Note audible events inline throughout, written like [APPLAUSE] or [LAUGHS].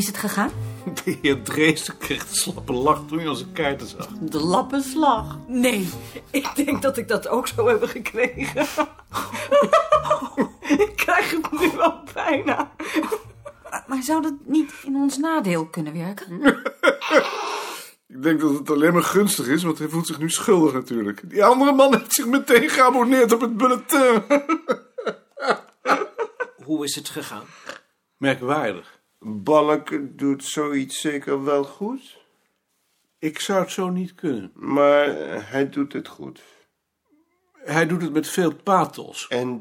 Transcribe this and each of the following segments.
is het gegaan? [LAUGHS] De heer Dreesen kreeg de slappe lach toen hij onze kaarten zag. De lappenslag. Nee, ik denk dat ik dat ook zou hebben gekregen. [LAUGHS] ik krijg het nu al bijna. Maar zou dat niet in ons nadeel kunnen werken? [LAUGHS] Ik denk dat het alleen maar gunstig is, want hij voelt zich nu schuldig natuurlijk. Die andere man heeft zich meteen geabonneerd op het bulletin. Hoe is het gegaan? Merkwaardig. Balk doet zoiets zeker wel goed, Ik zou het zo niet kunnen. maar hij doet het goed. Hij doet het met veel pathos. En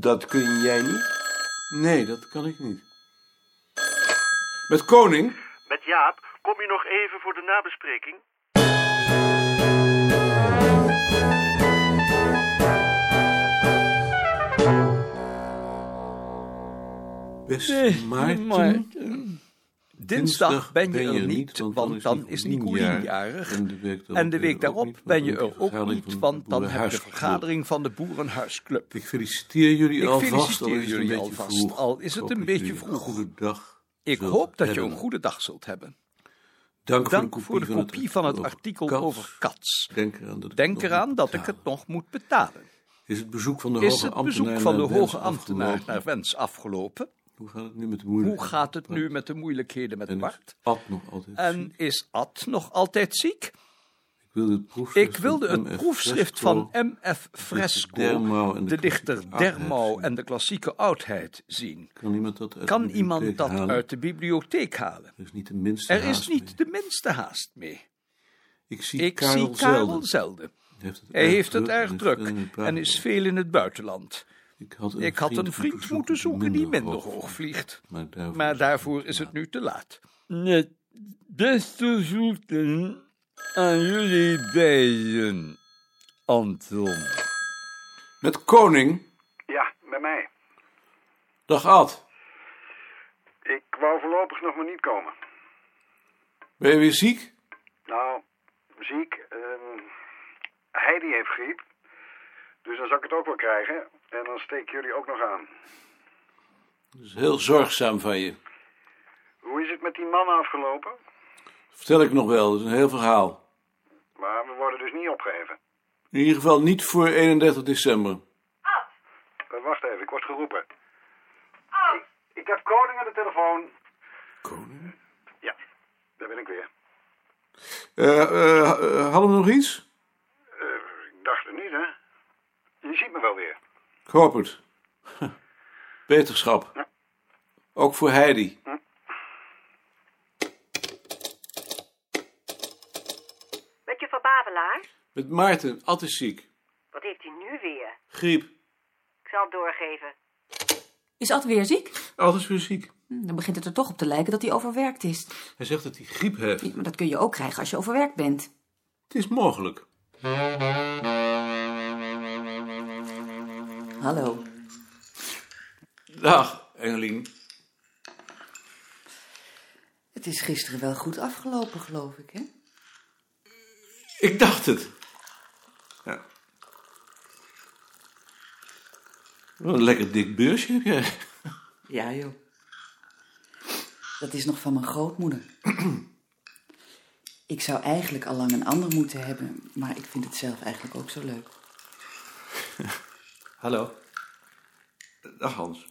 dat kun jij niet? Nee, dat kan ik niet. Met koning? Met Jaap, kom je nog even voor de nabespreking? Beste Maarten. Dinsdag ben je er niet, want dan is Nicolien jarig. En de week daarop ben je er ook niet, want dan heb je de vergadering van de Boerenhuisclub. Ik feliciteer jullie Ik alvast, feliciteer al is het jullie een beetje al is het een beetje vroeg. Een goede dag. Ik hoop dat je een goede dag zult hebben. Dank, Dank voor de kopie van het artikel Cats. over Cats. Denk eraan dat ik, Denk het nog eraan moet dat ik betalen. het nog moet betalen. Is het bezoek van de hoge ambtenaar de Wens afgelopen? naar Wens afgelopen? Hoe gaat het nu met de moeilijkheden? Hoe gaat het nu met de moeilijkheden met En is Bart? Ad nog altijd En ziek? is Ad nog altijd ziek? Ik wilde het proefschrift, Ik wilde van het proefschrift Fresco, van M.F. Fresco, de de dichter Dermau zien. en de klassieke oudheid zien. Kan iemand dat uit Kan de iemand bibliotheek dat halen? uit de bibliotheek halen? Er is niet de minste Er is haast niet mee. de minste haast mee. Ik zie Ik Karel zie Karel zelden. zelden. Heeft het Hij erg heeft het erg is druk en is veel in het buitenland. Ik had een Ik had een vriend moeten zoeken die minder hoog vliegt. Maar daarvoor, Maar is daarvoor is het nu te laat. Het beste zoeken aan jullie beiden, Anton. Met koning. Ja, bij mij. Dag Ad. Ik wou voorlopig nog maar niet komen. Ben je weer ziek? Nou, ziek. ehm Heidi heeft griep. Dus dan zal ik het ook wel krijgen. En dan steek jullie ook nog aan. Dat is heel zorgzaam van je. Hoe is het met die mannen afgelopen? Vertel ik nog wel, dat is een heel verhaal. Maar we worden dus niet opgegeven. In ieder geval niet voor 31 december. Eh, wacht even, ik word geroepen. Ik, ik heb koning aan de telefoon. Koning? Ja, daar ben ik weer. Eh, eh, eh, hadden we nog iets? Eh, ik dacht het niet, hè? Je ziet me wel weer. Ik hoop het. Beterschap. [LAUGHS] Ook voor Heidi. Met je Babelaar? Met Maarten, Ad is ziek. Wat heeft hij nu weer? Griep. Ik zal het doorgeven. Is Ad weer ziek? Ad is weer ziek. Hm, Dan begint het er toch op te lijken dat hij overwerkt is. Hij zegt dat hij griep heeft. Ja, Maar dat kun je ook krijgen als je overwerkt bent. Het is mogelijk. Hallo. Dag, Engelien. Het is gisteren wel goed afgelopen, geloof ik, hè? Ik dacht het. Ja. Wat een lekker dik beursje heb jij. Ja, joh. Dat is nog van mijn grootmoeder. ik zou eigenlijk al lang een ander moeten hebben, maar ik vind het zelf eigenlijk ook zo leuk. [LAUGHS] Hallo. Dag Hans.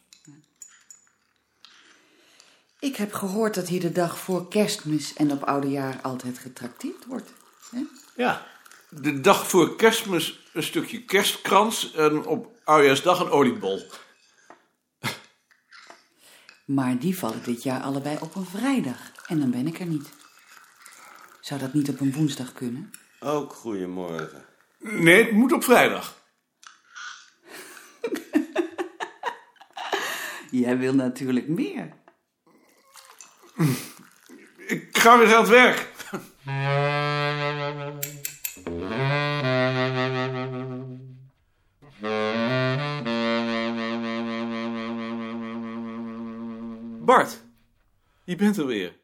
Ik heb gehoord dat hier de dag voor kerstmis en op oudejaar altijd getrakteerd wordt. Hè? Ja. De dag voor kerstmis een stukje kerstkrans en op oudejaarsdag een oliebol. Maar die vallen dit jaar allebei op een vrijdag en dan ben ik er niet. Zou dat niet op een woensdag kunnen? Ook goedemorgen. Nee, het moet op vrijdag. Jij wil natuurlijk meer. Ik ga weer aan het werk. Bart, je bent er weer.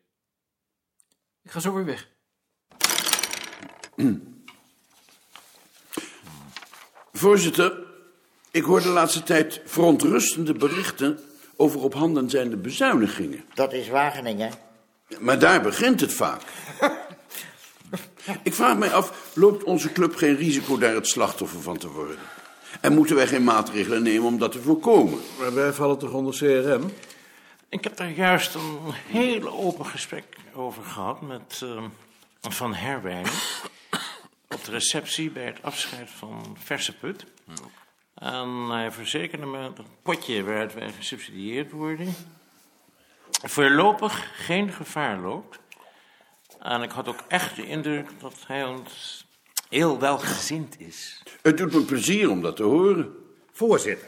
Ik ga zo weer weg. Voorzitter, ik hoor de laatste tijd verontrustende berichten over op handen zijnde bezuinigingen. Dat is Wageningen. Maar daar begint het vaak. Ik vraag mij af, loopt onze club geen risico daar het slachtoffer van te worden? En moeten wij geen maatregelen nemen om dat te voorkomen? Maar wij vallen toch onder CRM? Ik heb daar juist een heel open gesprek over gehad met uh, Van Herwijnen. Op de receptie bij het afscheid van Verseput. En hij verzekerde me dat het potje waaruit wij gesubsidieerd worden... voorlopig geen gevaar loopt. En ik had ook echt de indruk dat hij ons heel welgezind is. Het doet me plezier om dat te horen. Voorzitter,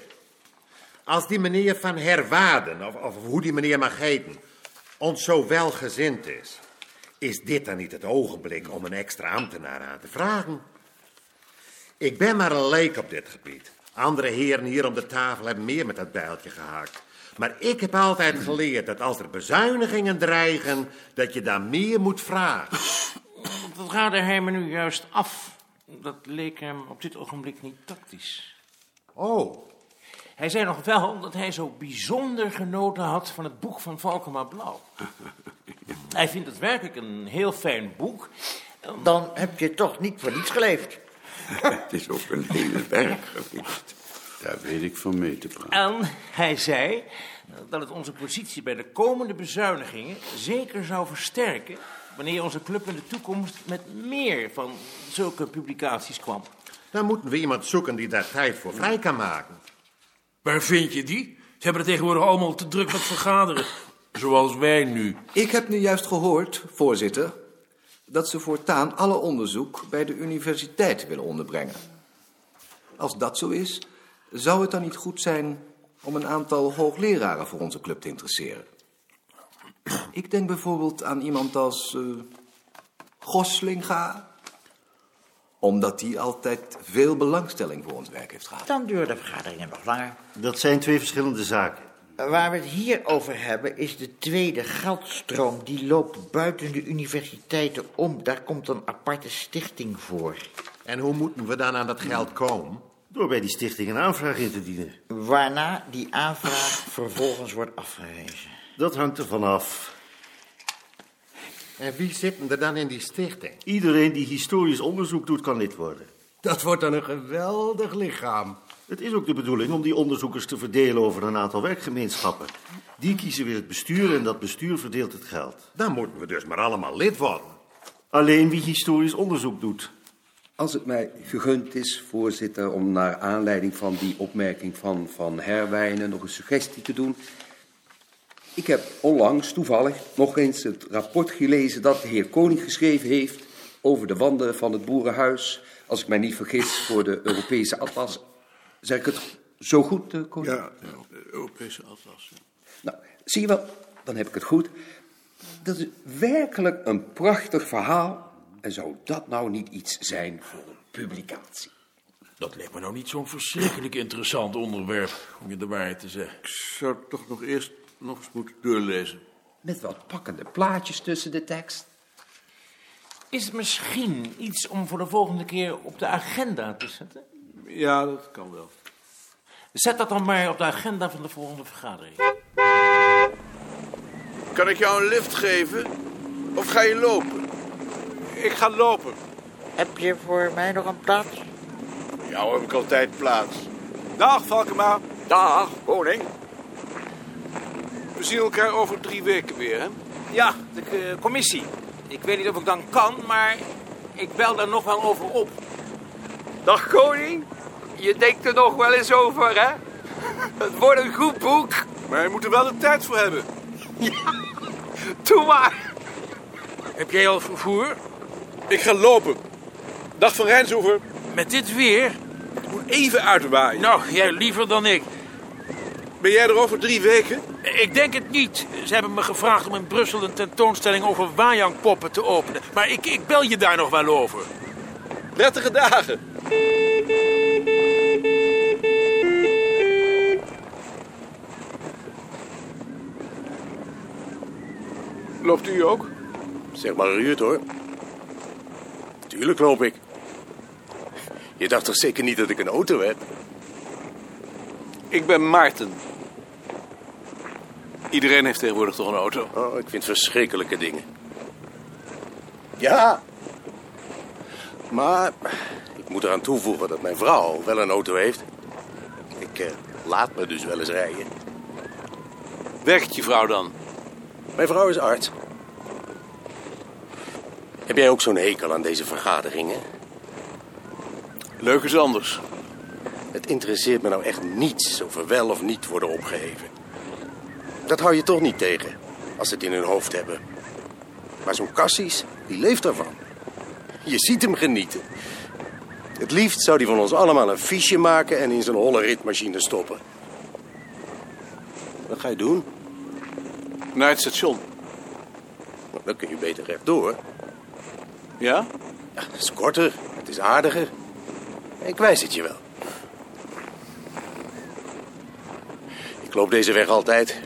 als die meneer van Herwaarden, of, of hoe die meneer mag heten, ons zo welgezind is, is dit dan niet het ogenblik om een extra ambtenaar aan te vragen? Ik ben maar een leek op dit gebied. Andere heren hier om de tafel hebben meer met dat bijltje gehaakt. Maar ik heb altijd geleerd dat als er bezuinigingen dreigen, dat je daar meer moet vragen. [CLEARS THROAT] Dat raadde hij me nu juist af. Dat leek hem op dit ogenblik niet tactisch. Oh. Hij zei nog wel dat hij zo bijzonder genoten had van het boek van Valkema Blauw. [LAUGHS] Hij vindt het werkelijk een heel fijn boek. Dan heb je toch niet voor niets geleefd. [LAUGHS] Het is ook een hele werk geweest. Daar weet ik van mee te praten. En hij zei dat het onze positie bij de komende bezuinigingen zeker zou versterken... wanneer onze club in de toekomst met meer van zulke publicaties kwam. Dan moeten we iemand zoeken die daar tijd voor vrij kan maken. Waar vind je die? Ze hebben er tegenwoordig allemaal te druk met vergaderen. Zoals wij nu. Ik heb nu juist gehoord, voorzitter, dat ze voortaan alle onderzoek bij de universiteit willen onderbrengen. Als dat zo is, zou het dan niet goed zijn om een aantal hoogleraren voor onze club te interesseren? Ik denk bijvoorbeeld aan iemand als uh, Goslinga, omdat hij altijd veel belangstelling voor ons werk heeft gehad. Dan duren de vergaderingen nog langer. Dat zijn twee verschillende zaken. Waar we het hier over hebben is de tweede geldstroom. Die loopt buiten de universiteiten om. Daar komt een aparte stichting voor. En hoe moeten we dan aan dat geld komen? Door bij die stichting een aanvraag in te dienen. Waarna die aanvraag vervolgens wordt afgewezen. Dat hangt ervan af. En wie zitten er dan in die stichting? Iedereen die historisch onderzoek doet, kan lid worden. Dat wordt dan een geweldig lichaam. Het is ook de bedoeling om die onderzoekers te verdelen over een aantal werkgemeenschappen. Die kiezen weer het bestuur en dat bestuur verdeelt het geld. Dan moeten we dus maar allemaal lid worden. Alleen wie historisch onderzoek doet. Als het mij gegund is, voorzitter, om naar aanleiding van die opmerking van Van Herwijnen nog een suggestie te doen. Ik heb onlangs toevallig nog eens het rapport gelezen dat de heer Koning geschreven heeft over de wanden van het boerenhuis, als ik mij niet vergis, voor de Europese atlas. Zeg ik het zo goed, uh, Koning? Ja, de Europese atlas. Nou, zie je wel, dan heb ik het goed. Dat is werkelijk een prachtig verhaal en zou dat nou niet iets zijn voor een publicatie? Dat lijkt me nou niet zo'n verschrikkelijk interessant onderwerp, om je de waarheid te zeggen. Ik zou het toch nog eerst nog eens moeten doorlezen. Met wat pakkende plaatjes tussen de tekst. Is het misschien iets om voor de volgende keer op de agenda te zetten? Ja, dat kan wel. Zet dat dan maar op de agenda van de volgende vergadering. Kan ik jou een lift geven? Of ga je lopen? Ik ga lopen. Heb je voor mij nog een plaats? Jou heb ik altijd plaats. Dag, Valkema. Dag, koning. We zien elkaar over drie weken weer, hè? Ja, de uh, commissie. Ik weet niet of ik dan kan, maar ik bel daar nog wel over op. Dag, koning. Je denkt er nog wel eens over, hè? Het wordt een goed boek. Maar je moet er wel de tijd voor hebben. [LAUGHS] Ja, doe maar. Heb jij al vervoer? Ik ga lopen. Dag van Rijnshoever. Met dit weer? Het moet even uitwaaien. Nou, jij liever dan ik. Ben jij er over drie weken? Ik denk het niet. Ze hebben me gevraagd om in Brussel een tentoonstelling over Wajang-poppen te openen. Maar ik, ik bel je daar nog wel over. Prettige dagen. Loopt u ook? Zeg maar Ruud hoor. Tuurlijk loop ik. Je dacht toch zeker niet dat ik een auto heb? Ik ben Maarten. Iedereen heeft tegenwoordig toch een auto? Oh, ik vind verschrikkelijke dingen. Ja. Maar ik moet eraan toevoegen dat mijn vrouw wel een auto heeft. Ik eh, laat me dus wel eens rijden. Werkt je vrouw dan? Mijn vrouw is arts. Heb jij ook zo'n hekel aan deze vergaderingen? Leuk is anders. Het interesseert me nou echt niets of er wel of niet worden opgeheven. Dat hou je toch niet tegen, als ze het in hun hoofd hebben. Maar zo'n Cassis, die leeft ervan. Je ziet hem genieten. Het liefst zou hij van ons allemaal een fiche maken en in zijn holle ritmachine stoppen. Wat ga je doen? Naar het station. Nou, dan kun je beter rechtdoor. Ja? Ja, het is korter, het is aardiger. Ik wijs het je wel. Ik loop deze weg altijd.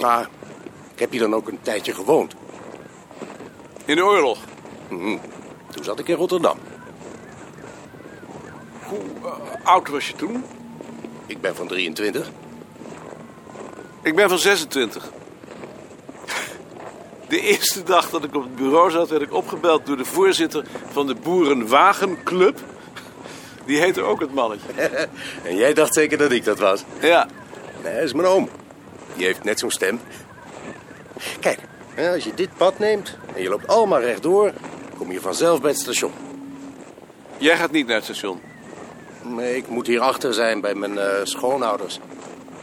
Maar ik heb hier dan ook een tijdje gewoond. In de oorlog? Mhm. Toen zat ik in Rotterdam. Hoe uh, oud was je toen? Ik ben van 23. Ik ben van 26. De eerste dag dat ik op het bureau zat, werd ik opgebeld door de voorzitter van de Boerenwagenclub. Die heette ook het mannetje. [LAUGHS] en jij dacht zeker dat ik dat was? Ja. Nee, dat is mijn oom. Die heeft net zo'n stem. Kijk, als je dit pad neemt en je loopt allemaal rechtdoor, kom je vanzelf bij het station. Jij gaat niet naar het station? Nee, ik moet hier achter zijn bij mijn uh, schoonouders.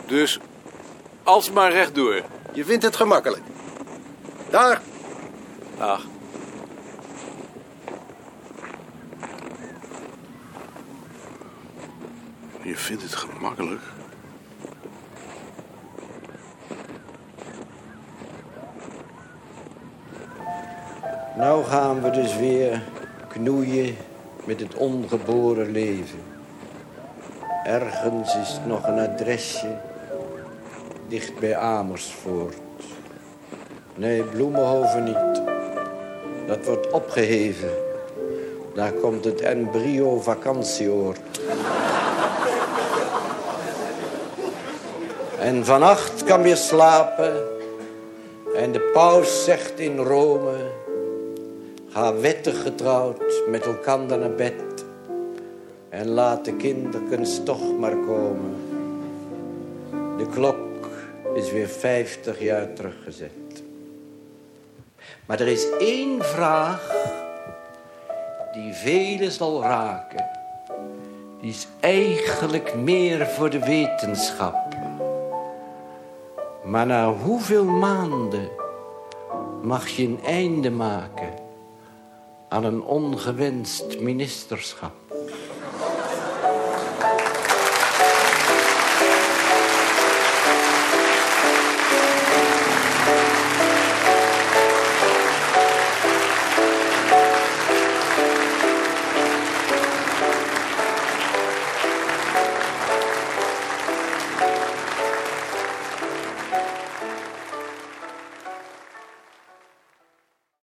Dus alsmaar rechtdoor? Je vindt het gemakkelijk. Daar. Dag. Je vindt het gemakkelijk? Nou gaan we dus weer knoeien met het ongeboren leven. Ergens is nog een adresje dicht bij Amersfoort. Nee, Bloemenhoven niet. Dat wordt opgeheven. Daar komt het embryo vakantieoord. En vannacht kan weer slapen. En de paus zegt in Rome... Ga wettig getrouwd met elkaar naar bed. En laat de kinderkens toch maar komen. De klok is weer vijftig jaar teruggezet. Maar er is één vraag die velen zal raken. Die is eigenlijk meer voor de wetenschap. Maar na hoeveel maanden mag je een einde maken aan een ongewenst ministerschap?